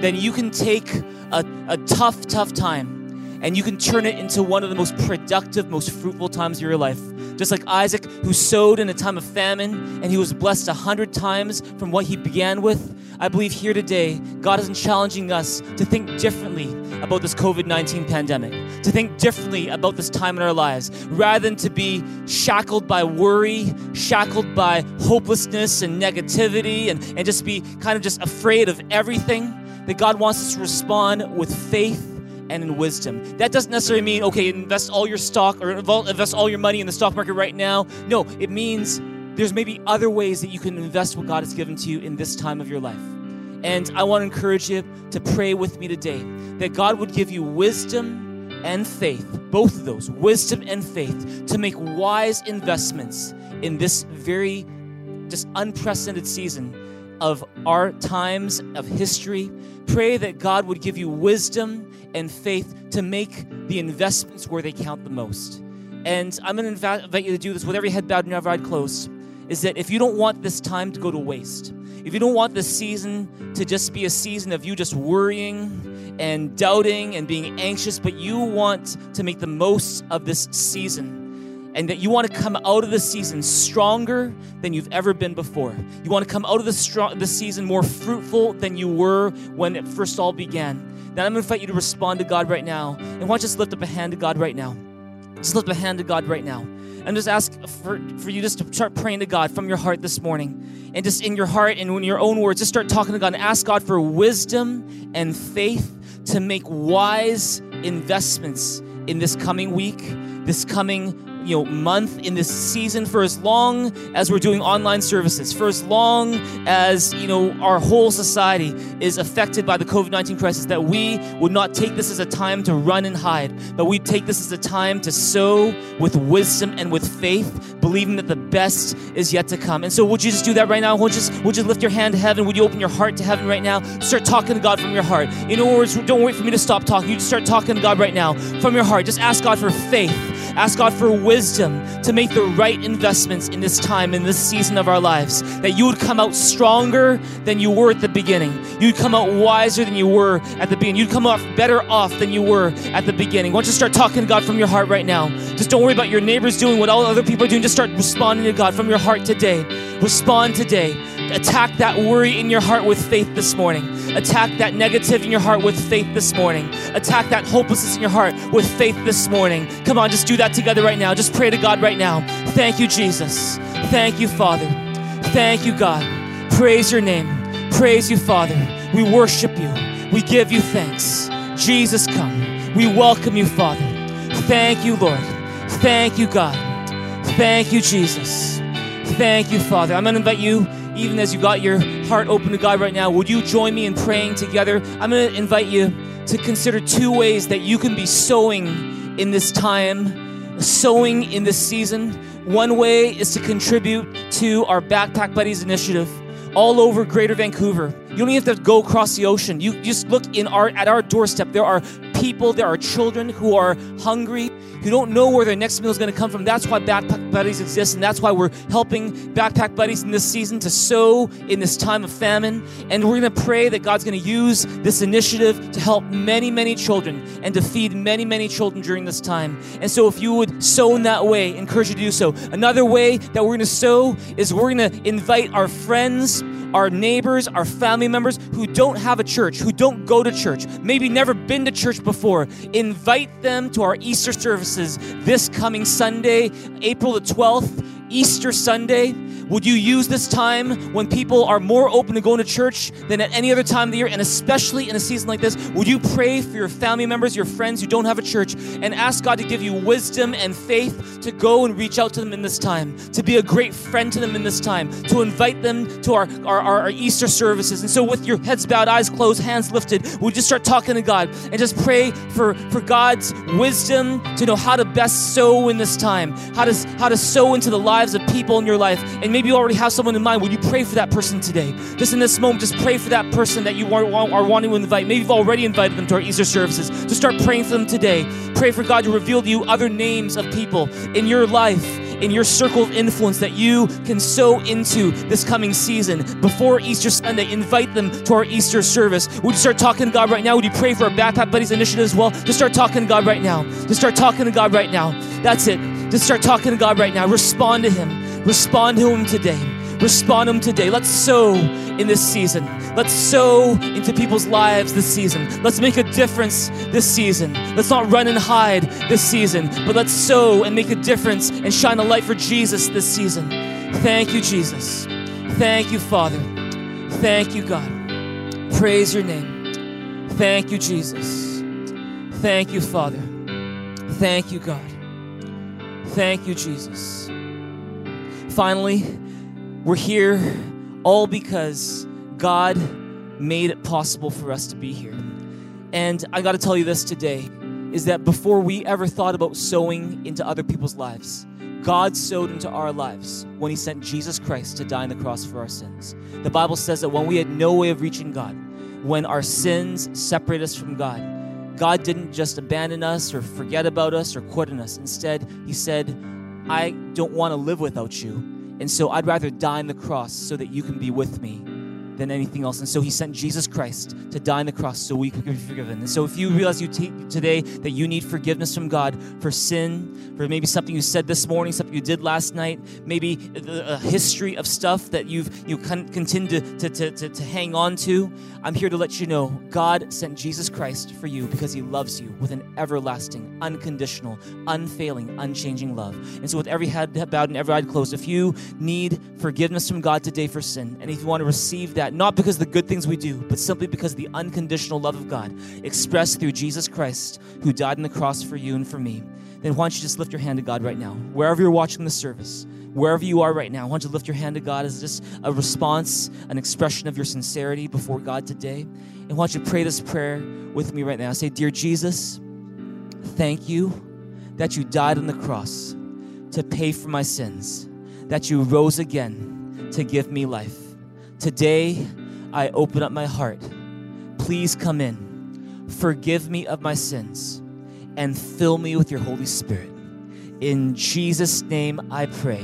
then you can take a, a tough, tough time and you can turn it into one of the most productive, most fruitful times of your life. Just like Isaac, who sowed in a time of famine and he was blessed a hundred times from what he began with. I believe here today, God is challenging us to think differently about this COVID 19 pandemic, to think differently about this time in our lives, rather than to be shackled by worry, shackled by hopelessness and negativity, and, and just be kind of just afraid of everything. That God wants us to respond with faith and in wisdom. That doesn't necessarily mean, okay, invest all your stock or invest all your money in the stock market right now. No, it means there's maybe other ways that you can invest what God has given to you in this time of your life. And I want to encourage you to pray with me today that God would give you wisdom and faith, both of those, wisdom and faith, to make wise investments in this very just unprecedented season of our times of history. Pray that God would give you wisdom and faith to make the investments where they count the most. And I'm going to invite you to do this with every head bowed and every eye closed. Is that if you don't want this time to go to waste, if you don't want this season to just be a season of you just worrying and doubting and being anxious, but you want to make the most of this season, and that you want to come out of the season stronger than you've ever been before. You want to come out of the, strong, the season more fruitful than you were when it first all began. Then I'm going to invite you to respond to God right now. And why don't you just lift up a hand to God right now? Just lift up a hand to God right now. And just ask for, for you just to start praying to God from your heart this morning. And just in your heart and in your own words, just start talking to God and ask God for wisdom and faith to make wise investments in this coming week, this coming you know month in this season for as long as we're doing online services for as long as you know our whole society is affected by the covid-19 crisis that we would not take this as a time to run and hide but we take this as a time to sow with wisdom and with faith believing that the best is yet to come. And so would you just do that right now? Would you just would you lift your hand to heaven? Would you open your heart to heaven right now? Start talking to god from your heart. In other words don't wait for me to stop talking. You just start talking to god right now from your heart. Just ask god for faith. Ask God for wisdom to make the right investments in this time, in this season of our lives. That you would come out stronger than you were at the beginning. You'd come out wiser than you were at the beginning. You'd come off better off than you were at the beginning. Why don't you start talking to God from your heart right now? Just don't worry about your neighbors doing what all other people are doing. Just start responding to God from your heart today. Respond today. Attack that worry in your heart with faith this morning. Attack that negative in your heart with faith this morning. Attack that hopelessness in your heart with faith this morning. Come on, just do that together right now. Just pray to God right now. Thank you, Jesus. Thank you, Father. Thank you, God. Praise your name. Praise you, Father. We worship you. We give you thanks. Jesus, come. We welcome you, Father. Thank you, Lord. Thank you, God. Thank you, Jesus. Thank you, Father. I'm going to invite you even as you got your heart open to God right now, would you join me in praying together? I'm going to invite you to consider two ways that you can be sowing in this time, sowing in this season. One way is to contribute to our Backpack Buddies initiative all over Greater Vancouver. You don't even have to go across the ocean. You just look in our at our doorstep. There are people, there are children who are hungry, who don't know where their next meal is going to come from. That's why Backpack Buddies exists, and that's why we're helping Backpack Buddies in this season to sow in this time of famine. And we're going to pray that God's going to use this initiative to help many, many children and to feed many, many children during this time. And so, if you would sow in that way, encourage you to do so. Another way that we're going to sow is we're going to invite our friends our neighbors, our family members who don't have a church, who don't go to church, maybe never been to church before, invite them to our Easter services this coming Sunday, April the 12th, Easter Sunday. Would you use this time when people are more open to going to church than at any other time of the year, and especially in a season like this? Would you pray for your family members, your friends who don't have a church, and ask God to give you wisdom and faith to go and reach out to them in this time, to be a great friend to them in this time, to invite them to our, our, our Easter services? And so, with your heads bowed, eyes closed, hands lifted, would you start talking to God and just pray for, for God's wisdom to know how to best sow in this time, how to, how to sow into the lives of people in your life, and maybe Maybe you already have someone in mind. Would you pray for that person today? Just in this moment, just pray for that person that you are, are wanting to invite. Maybe you've already invited them to our Easter services. Just start praying for them today. Pray for God to reveal to you other names of people in your life in your circle of influence that you can sow into this coming season before Easter Sunday. Invite them to our Easter service. Would you start talking to God right now? Would you pray for our Backpack Buddies initiative as well? Just start talking to God right now. Just start talking to God right now. That's it. Just start talking to God right now. Respond to Him. Respond to Him today. Respond to Him today. Let's sow in this season. Let's sow into people's lives this season. Let's make a difference this season. Let's not run and hide this season, but let's sow and make a difference and shine a light for Jesus this season. Thank you, Jesus. Thank you, Father. Thank you, God. Praise your name. Thank you, Jesus. Thank you, Father. Thank you, God. Thank you, Jesus. Finally, we're here all because God made it possible for us to be here. And I got to tell you this today is that before we ever thought about sowing into other people's lives, God sowed into our lives when He sent Jesus Christ to die on the cross for our sins. The Bible says that when we had no way of reaching God, when our sins separate us from God, God didn't just abandon us or forget about us or quit on us. Instead, He said, I don't want to live without you. And so I'd rather die on the cross so that you can be with me than anything else. And so he sent Jesus Christ to die on the cross so we could be forgiven. And so if you realize you t- today that you need forgiveness from God for sin, for maybe something you said this morning, something you did last night, maybe a, history of stuff that you've you con- continue to, to, to, to hang on to, I'm here to let you know God sent Jesus Christ for you because he loves you with an everlasting, unconditional, unfailing, unchanging love. And so with every head bowed and every eye closed, if you need forgiveness from God today for sin, and if you want to receive that, not because of the good things we do, but simply because the unconditional love of God expressed through Jesus Christ, who died on the cross for you and for me, then why don't you just lift your hand to God right now, wherever you're watching the service, wherever you are right now, why don't you lift your hand to God as just a response, an expression of your sincerity before God today? And why don't you pray this prayer with me right now? Say, Dear Jesus, thank you that you died on the cross to pay for my sins, that you rose again to give me life. Today, I open up my heart. Please come in. Forgive me of my sins and fill me with your Holy Spirit. In Jesus' name I pray.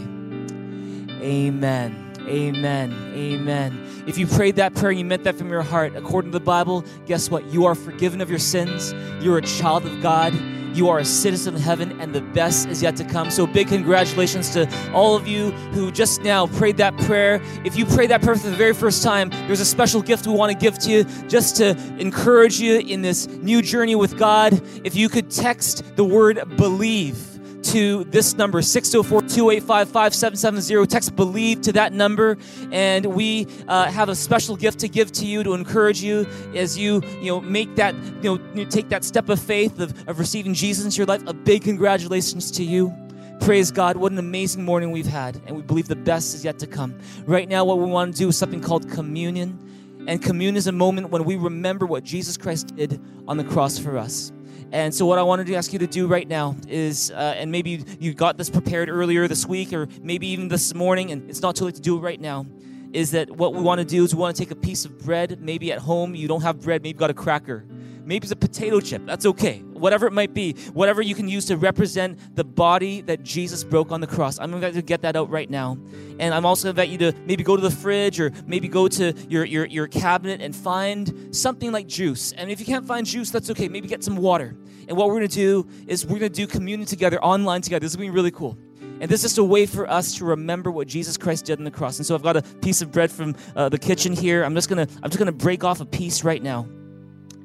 Amen. Amen. Amen. If you prayed that prayer and you meant that from your heart, according to the Bible, guess what? You are forgiven of your sins. You're a child of God. You are a citizen of heaven, and the best is yet to come. So, big congratulations to all of you who just now prayed that prayer. If you prayed that prayer for the very first time, there's a special gift we want to give to you just to encourage you in this new journey with God. If you could text the word believe to this number 604-285-5770 text believe to that number and we uh, have a special gift to give to you to encourage you as you you know make that you know take that step of faith of, of receiving jesus into your life a big congratulations to you Praise God. What an amazing morning we've had. And we believe the best is yet to come. Right now, what we want to do is something called communion. And communion is a moment when we remember what Jesus Christ did on the cross for us. And so, what I wanted to ask you to do right now is, uh, and maybe you got this prepared earlier this week, or maybe even this morning, and it's not too late to do it right now. Is that what we want to do? Is we want to take a piece of bread. Maybe at home you don't have bread. Maybe you've got a cracker. Maybe it's a potato chip. That's okay. Whatever it might be, whatever you can use to represent the body that Jesus broke on the cross. I'm going to get that out right now. And I'm also going to invite you to maybe go to the fridge or maybe go to your, your, your cabinet and find something like juice. And if you can't find juice, that's okay. Maybe get some water. And what we're going to do is we're going to do communion together online together. This is going to be really cool. And this is a way for us to remember what Jesus Christ did on the cross. And so I've got a piece of bread from uh, the kitchen here. I'm just gonna I'm just gonna break off a piece right now.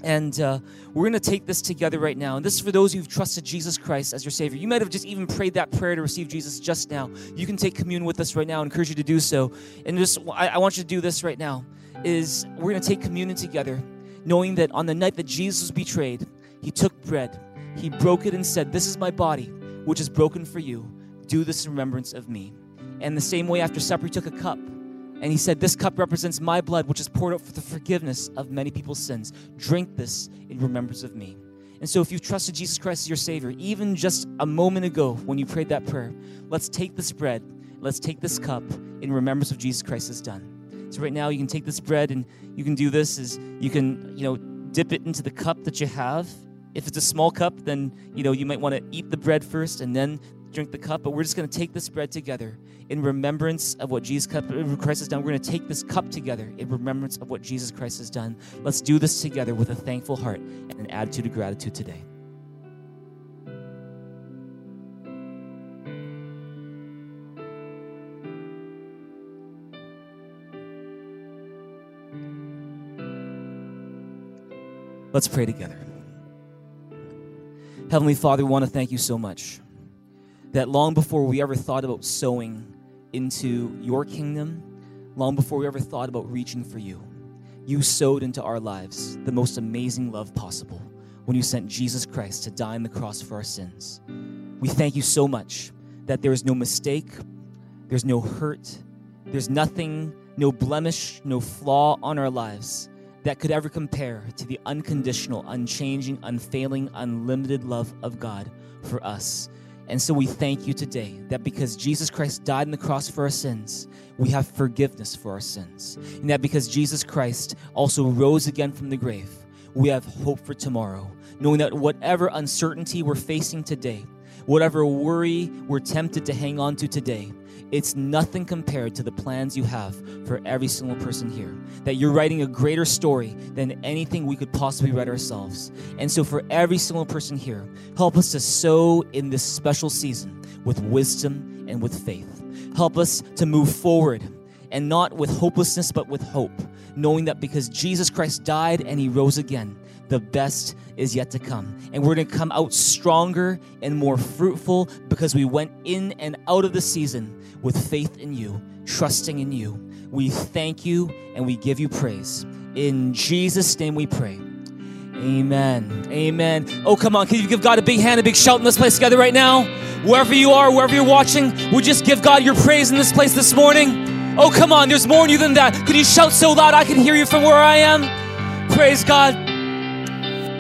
And uh, we're going to take this together right now. And this is for those who've trusted Jesus Christ as your Savior. You might have just even prayed that prayer to receive Jesus just now. You can take communion with us right now. I encourage you to do so. And just, I, I want you to do this right now. Is we're going to take communion together, knowing that on the night that Jesus was betrayed, He took bread, He broke it, and said, "This is my body, which is broken for you. Do this in remembrance of me." And the same way, after supper, He took a cup. And he said, This cup represents my blood, which is poured out for the forgiveness of many people's sins. Drink this in remembrance of me. And so, if you've trusted Jesus Christ as your Savior, even just a moment ago when you prayed that prayer, let's take this bread, let's take this cup in remembrance of Jesus Christ has done. So, right now, you can take this bread and you can do this is you can, you know, dip it into the cup that you have If it's a small cup, then you know you might want to eat the bread first and then drink the cup. But we're just going to take this bread together in remembrance of what Jesus Christ has done. We're going to take this cup together in remembrance of what Jesus Christ has done. Let's do this together with a thankful heart and an attitude of gratitude today. Let's pray together. Heavenly Father, we want to thank you so much that long before we ever thought about sowing into your kingdom, long before we ever thought about reaching for you, you sowed into our lives the most amazing love possible when you sent Jesus Christ to die on the cross for our sins. We thank you so much that there is no mistake, there's no hurt, there's nothing, no blemish, no flaw on our lives that could ever compare to the unconditional, unchanging, unfailing, unlimited love of God for us. And so we thank you today that because Jesus Christ died on the cross for our sins, we have forgiveness for our sins. And that because Jesus Christ also rose again from the grave, we have hope for tomorrow, knowing that whatever uncertainty we're facing today, whatever worry we're tempted to hang on to today, it's nothing compared to the plans you have for every single person here. That you're writing a greater story than anything we could possibly write ourselves. And so, for every single person here, help us to sow in this special season with wisdom and with faith. Help us to move forward and not with hopelessness, but with hope, knowing that because Jesus Christ died and he rose again, the best is yet to come. And we're going to come out stronger and more fruitful because we went in and out of the season with faith in you, trusting in you. We thank you and we give you praise. In Jesus' name we pray. Amen. Amen. Oh, come on. Can you give God a big hand, a big shout in this place together right now? Wherever you are, wherever you're watching, we just give God your praise in this place this morning. Oh, come on. There's more in you than that. Can you shout so loud I can hear you from where I am? Praise God.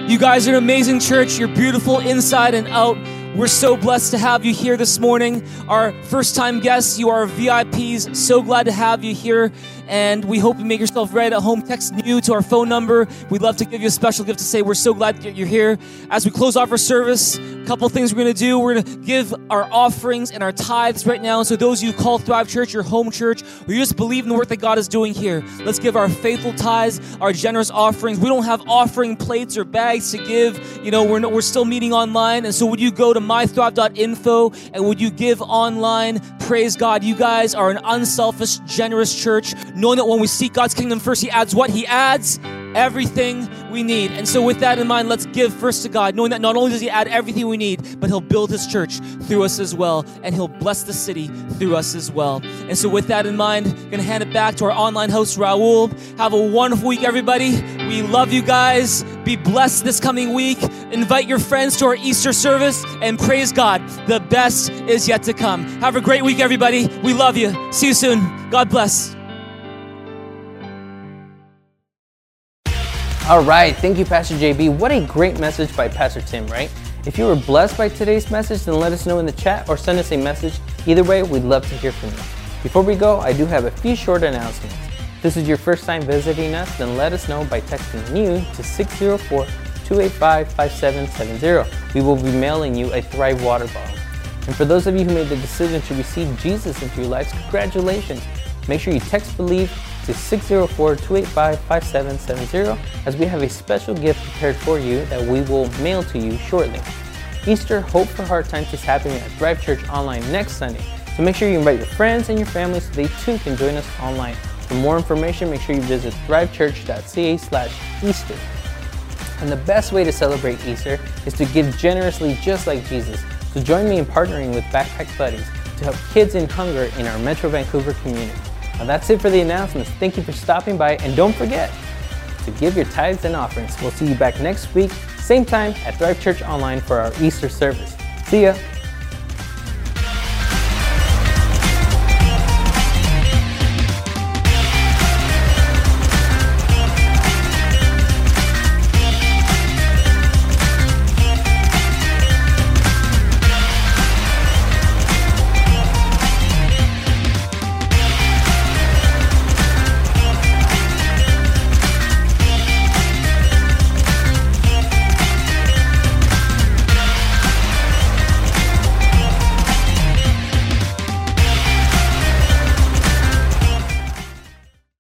You guys are an amazing church. You're beautiful inside and out. We're so blessed to have you here this morning. Our first time guests, you are VIPs. So glad to have you here. And we hope you make yourself right at home. Text new to our phone number. We'd love to give you a special gift to say we're so glad that you're here. As we close off our service, a couple things we're going to do. We're going to give our offerings and our tithes right now. So those of you who call Thrive Church your home church, or you just believe in the work that God is doing here, let's give our faithful tithes, our generous offerings. We don't have offering plates or bags to give. You know, we're, not, we're still meeting online. And so would you go to mythrive.info and would you give online? Praise God. You guys are an unselfish, generous church knowing that when we seek God's kingdom first, He adds what? He adds everything we need. And so, with that in mind, let's give first to God, knowing that not only does He add everything we need, but He'll build His church through us as well, and He'll bless the city through us as well. And so, with that in mind, I'm to hand it back to our online host, Raul. Have a wonderful week, everybody. We love you guys. Be blessed this coming week. Invite your friends to our Easter service and praise God. The best is yet to come. Have a great week, everybody. We love you. See you soon. God bless. All right, thank you, Pastor JB. What a great message by Pastor Tim, right? If you were blessed by today's message, then let us know in the chat or send us a message. Either way, we'd love to hear from you. Before we go, I do have a few short announcements. If this is your first time visiting us, then let us know by texting new to 604 285 5770. We will be mailing you a Thrive water bottle. And for those of you who made the decision to receive Jesus into your lives, congratulations. Make sure you text Believe to 604-285-5770 as we have a special gift prepared for you that we will mail to you shortly. Easter Hope for Hard Times is happening at Thrive Church Online next Sunday, so make sure you invite your friends and your family so they too can join us online. For more information, make sure you visit thrivechurch.ca slash Easter. And the best way to celebrate Easter is to give generously just like Jesus. So join me in partnering with Backpack Buddies to help kids in hunger in our Metro Vancouver community. Now that's it for the announcements. Thank you for stopping by and don't forget to give your tithes and offerings. We'll see you back next week, same time at Thrive Church Online for our Easter service. See ya!